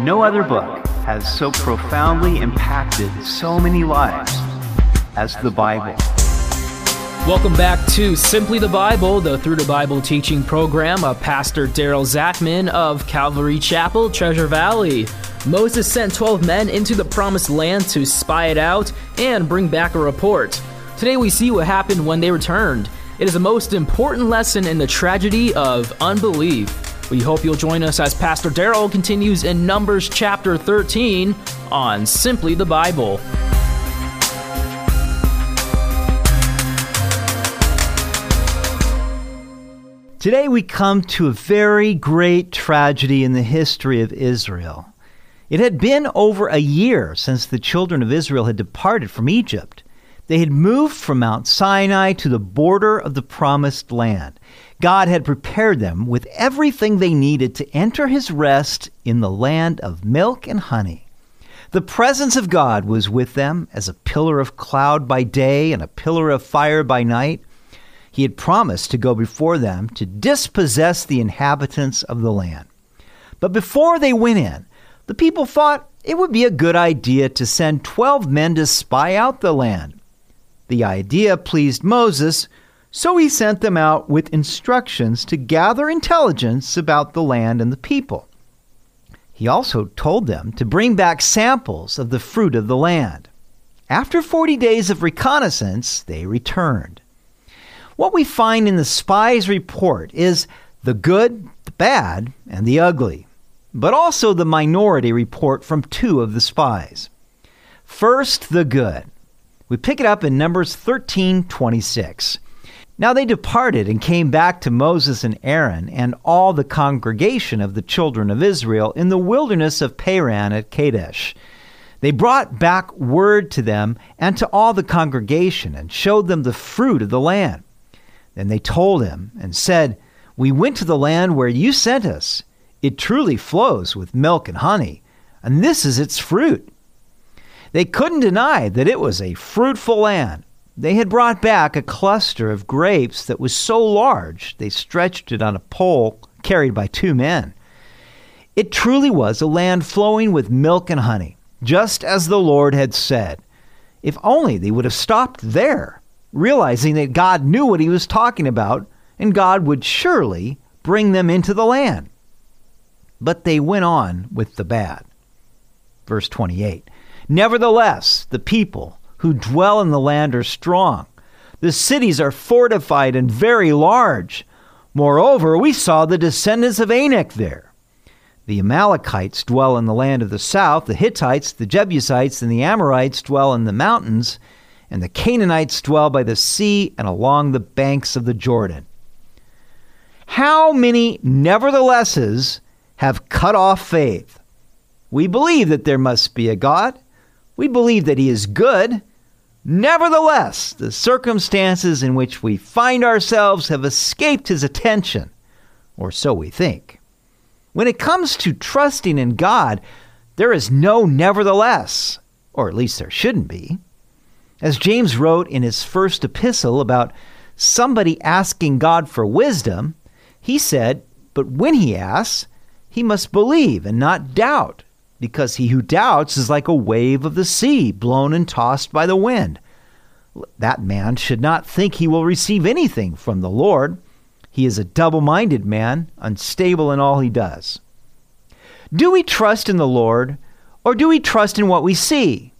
No other book has so profoundly impacted so many lives as the Bible. Welcome back to Simply the Bible, the Through the Bible teaching program of Pastor Daryl Zachman of Calvary Chapel, Treasure Valley. Moses sent 12 men into the promised land to spy it out and bring back a report. Today we see what happened when they returned. It is the most important lesson in the tragedy of unbelief. We hope you'll join us as Pastor Daryl continues in Numbers chapter 13 on Simply the Bible. Today we come to a very great tragedy in the history of Israel. It had been over a year since the children of Israel had departed from Egypt. They had moved from Mount Sinai to the border of the promised land. God had prepared them with everything they needed to enter his rest in the land of milk and honey. The presence of God was with them as a pillar of cloud by day and a pillar of fire by night. He had promised to go before them to dispossess the inhabitants of the land. But before they went in, the people thought it would be a good idea to send 12 men to spy out the land. The idea pleased Moses, so he sent them out with instructions to gather intelligence about the land and the people. He also told them to bring back samples of the fruit of the land. After 40 days of reconnaissance, they returned. What we find in the spies' report is the good, the bad, and the ugly, but also the minority report from two of the spies. First, the good. We pick it up in Numbers 13 26. Now they departed and came back to Moses and Aaron and all the congregation of the children of Israel in the wilderness of Paran at Kadesh. They brought back word to them and to all the congregation and showed them the fruit of the land. Then they told him and said, We went to the land where you sent us. It truly flows with milk and honey, and this is its fruit. They couldn't deny that it was a fruitful land they had brought back a cluster of grapes that was so large they stretched it on a pole carried by two men. It truly was a land flowing with milk and honey, just as the Lord had said. If only they would have stopped there, realizing that God knew what he was talking about and God would surely bring them into the land. But they went on with the bad. Verse 28 Nevertheless, the people who dwell in the land are strong. The cities are fortified and very large. Moreover, we saw the descendants of Anak there. The Amalekites dwell in the land of the south, the Hittites, the Jebusites, and the Amorites dwell in the mountains, and the Canaanites dwell by the sea and along the banks of the Jordan. How many neverthelesses have cut off faith? We believe that there must be a God. We believe that He is good. Nevertheless, the circumstances in which we find ourselves have escaped his attention, or so we think. When it comes to trusting in God, there is no nevertheless, or at least there shouldn't be. As James wrote in his first epistle about somebody asking God for wisdom, he said, But when he asks, he must believe and not doubt, because he who doubts is like a wave of the sea, blown and tossed by the wind. That man should not think he will receive anything from the Lord. He is a double minded man, unstable in all he does. Do we trust in the Lord, or do we trust in what we see?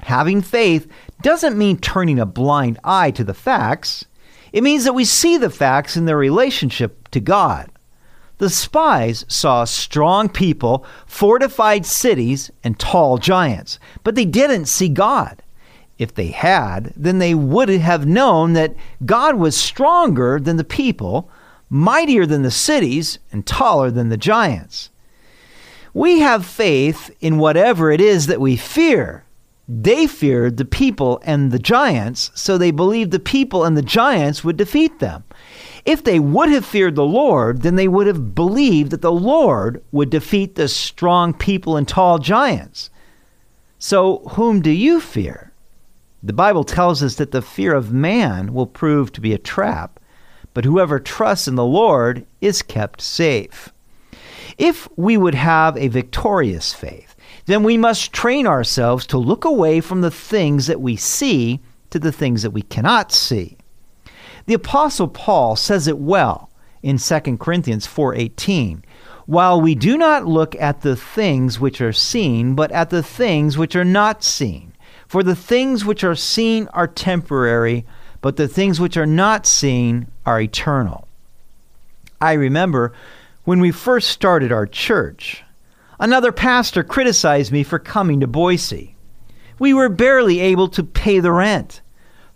Having faith doesn't mean turning a blind eye to the facts. It means that we see the facts in their relationship to God. The spies saw strong people, fortified cities, and tall giants, but they didn't see God. If they had, then they would have known that God was stronger than the people, mightier than the cities, and taller than the giants. We have faith in whatever it is that we fear. They feared the people and the giants, so they believed the people and the giants would defeat them. If they would have feared the Lord, then they would have believed that the Lord would defeat the strong people and tall giants. So, whom do you fear? The Bible tells us that the fear of man will prove to be a trap, but whoever trusts in the Lord is kept safe. If we would have a victorious faith, then we must train ourselves to look away from the things that we see to the things that we cannot see. The apostle Paul says it well in 2 Corinthians 4:18. While we do not look at the things which are seen, but at the things which are not seen. For the things which are seen are temporary, but the things which are not seen are eternal. I remember when we first started our church, another pastor criticized me for coming to Boise. We were barely able to pay the rent.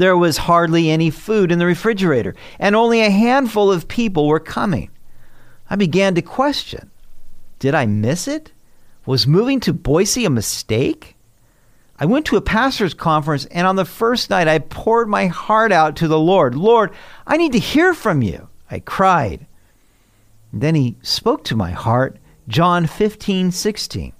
There was hardly any food in the refrigerator, and only a handful of people were coming. I began to question Did I miss it? Was moving to Boise a mistake? I went to a pastor's conference, and on the first night, I poured my heart out to the Lord. Lord, I need to hear from you. I cried. Then he spoke to my heart, John 15, 16.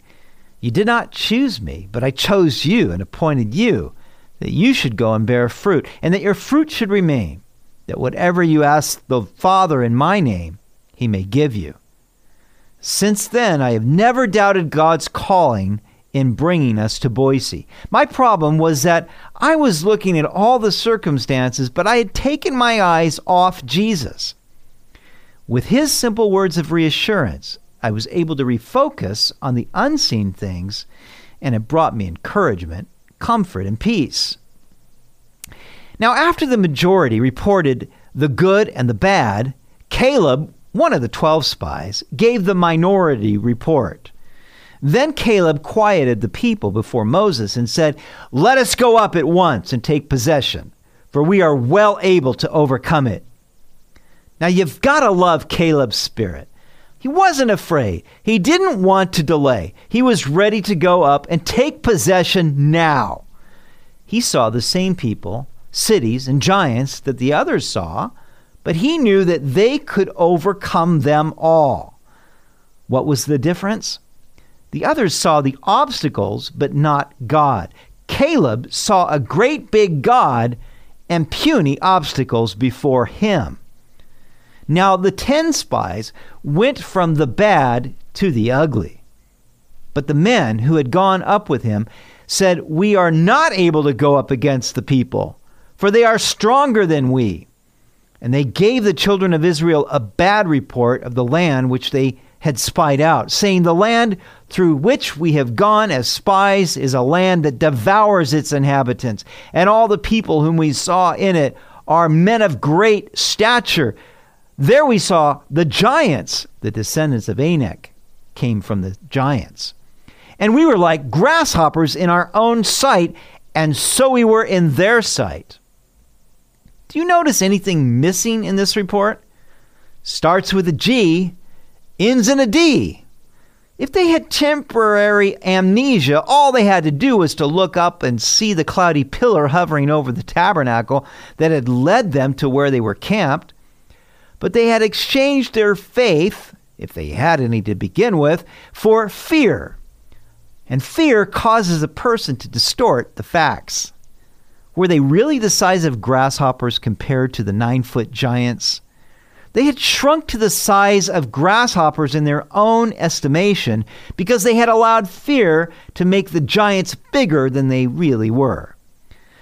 You did not choose me, but I chose you and appointed you that you should go and bear fruit, and that your fruit should remain, that whatever you ask the Father in my name, he may give you. Since then, I have never doubted God's calling in bringing us to Boise. My problem was that I was looking at all the circumstances, but I had taken my eyes off Jesus. With his simple words of reassurance, I was able to refocus on the unseen things, and it brought me encouragement comfort, and peace. Now, after the majority reported the good and the bad, Caleb, one of the 12 spies, gave the minority report. Then Caleb quieted the people before Moses and said, Let us go up at once and take possession, for we are well able to overcome it. Now, you've got to love Caleb's spirit. He wasn't afraid. He didn't want to delay. He was ready to go up and take possession now. He saw the same people, cities, and giants that the others saw, but he knew that they could overcome them all. What was the difference? The others saw the obstacles, but not God. Caleb saw a great big God and puny obstacles before him. Now the ten spies went from the bad to the ugly. But the men who had gone up with him said, We are not able to go up against the people, for they are stronger than we. And they gave the children of Israel a bad report of the land which they had spied out, saying, The land through which we have gone as spies is a land that devours its inhabitants, and all the people whom we saw in it are men of great stature. There we saw the giants, the descendants of Anak came from the giants. And we were like grasshoppers in our own sight, and so we were in their sight. Do you notice anything missing in this report? Starts with a G, ends in a D. If they had temporary amnesia, all they had to do was to look up and see the cloudy pillar hovering over the tabernacle that had led them to where they were camped. But they had exchanged their faith, if they had any to begin with, for fear. And fear causes a person to distort the facts. Were they really the size of grasshoppers compared to the nine foot giants? They had shrunk to the size of grasshoppers in their own estimation because they had allowed fear to make the giants bigger than they really were.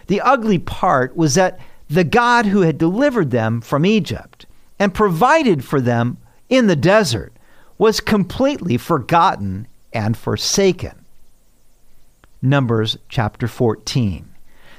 The ugly part was that the God who had delivered them from Egypt and provided for them in the desert was completely forgotten and forsaken. Numbers chapter 14.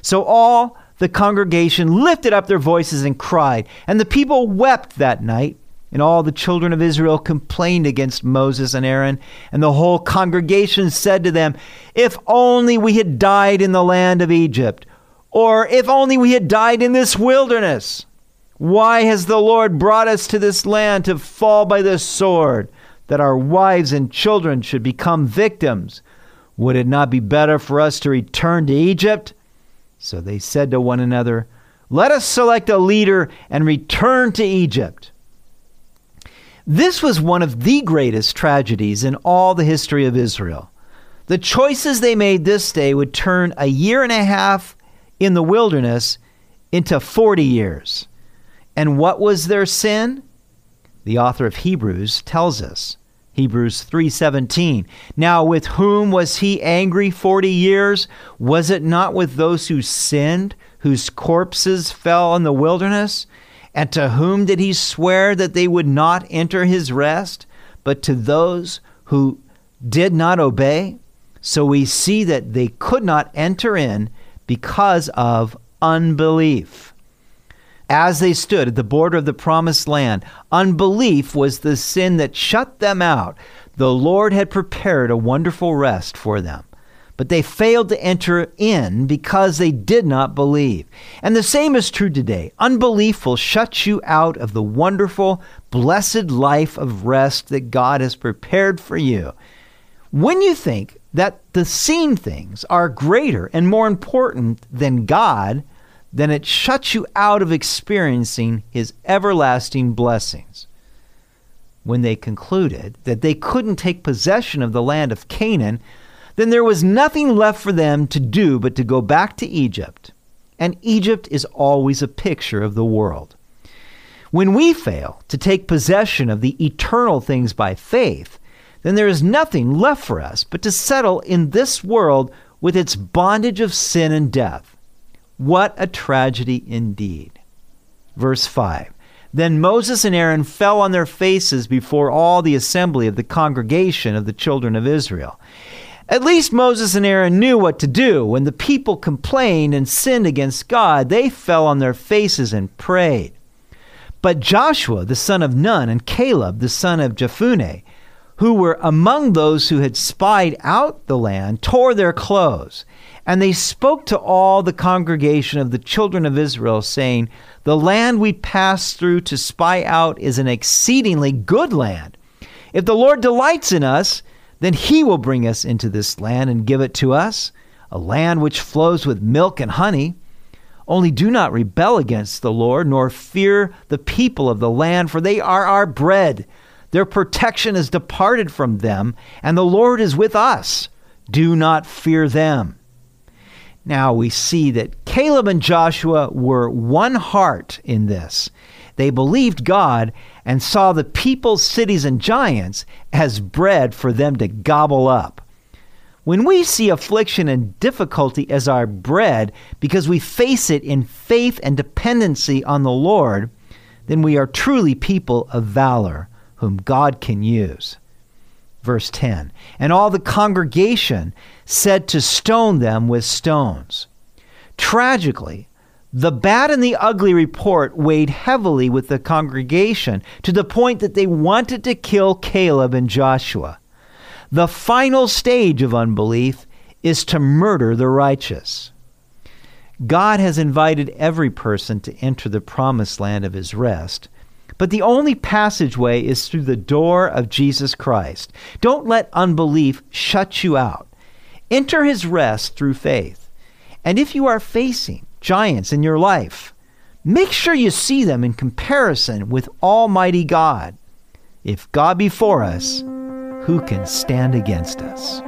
So all the congregation lifted up their voices and cried, and the people wept that night. And all the children of Israel complained against Moses and Aaron. And the whole congregation said to them, If only we had died in the land of Egypt, or if only we had died in this wilderness. Why has the Lord brought us to this land to fall by the sword, that our wives and children should become victims? Would it not be better for us to return to Egypt? So they said to one another, Let us select a leader and return to Egypt. This was one of the greatest tragedies in all the history of Israel. The choices they made this day would turn a year and a half in the wilderness into 40 years. And what was their sin? The author of Hebrews tells us Hebrews 3:17. Now with whom was he angry 40 years? Was it not with those who sinned, whose corpses fell in the wilderness? And to whom did he swear that they would not enter his rest, but to those who did not obey? So we see that they could not enter in because of unbelief. As they stood at the border of the promised land, unbelief was the sin that shut them out. The Lord had prepared a wonderful rest for them but they failed to enter in because they did not believe. And the same is true today. Unbelief will shut you out of the wonderful, blessed life of rest that God has prepared for you. When you think that the seen things are greater and more important than God, then it shuts you out of experiencing His everlasting blessings. When they concluded that they couldn't take possession of the land of Canaan, then there was nothing left for them to do but to go back to Egypt. And Egypt is always a picture of the world. When we fail to take possession of the eternal things by faith, then there is nothing left for us but to settle in this world with its bondage of sin and death. What a tragedy indeed. Verse 5 Then Moses and Aaron fell on their faces before all the assembly of the congregation of the children of Israel. At least Moses and Aaron knew what to do. When the people complained and sinned against God, they fell on their faces and prayed. But Joshua, the son of Nun, and Caleb, the son of Jephunneh, who were among those who had spied out the land, tore their clothes. And they spoke to all the congregation of the children of Israel, saying, The land we passed through to spy out is an exceedingly good land. If the Lord delights in us, then he will bring us into this land and give it to us, a land which flows with milk and honey. Only do not rebel against the Lord, nor fear the people of the land, for they are our bread. Their protection is departed from them, and the Lord is with us. Do not fear them. Now we see that Caleb and Joshua were one heart in this. They believed God and saw the people's cities, and giants as bread for them to gobble up. When we see affliction and difficulty as our bread because we face it in faith and dependency on the Lord, then we are truly people of valor whom God can use. Verse 10 And all the congregation said to stone them with stones. Tragically, the bad and the ugly report weighed heavily with the congregation to the point that they wanted to kill Caleb and Joshua. The final stage of unbelief is to murder the righteous. God has invited every person to enter the promised land of his rest, but the only passageway is through the door of Jesus Christ. Don't let unbelief shut you out. Enter his rest through faith. And if you are facing giants in your life. Make sure you see them in comparison with Almighty God. If God be for us, who can stand against us?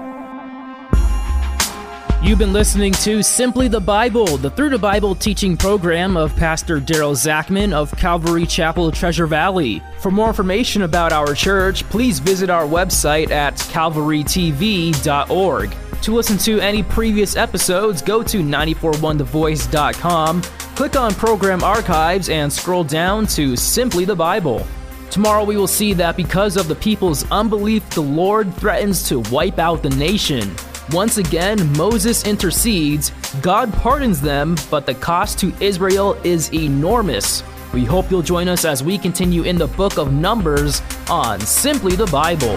You've been listening to Simply the Bible, the Through the Bible teaching program of Pastor Daryl Zachman of Calvary Chapel, Treasure Valley. For more information about our church, please visit our website at calvarytv.org. To listen to any previous episodes, go to 941thevoice.com, click on Program Archives, and scroll down to Simply the Bible. Tomorrow we will see that because of the people's unbelief, the Lord threatens to wipe out the nation. Once again, Moses intercedes, God pardons them, but the cost to Israel is enormous. We hope you'll join us as we continue in the book of Numbers on Simply the Bible.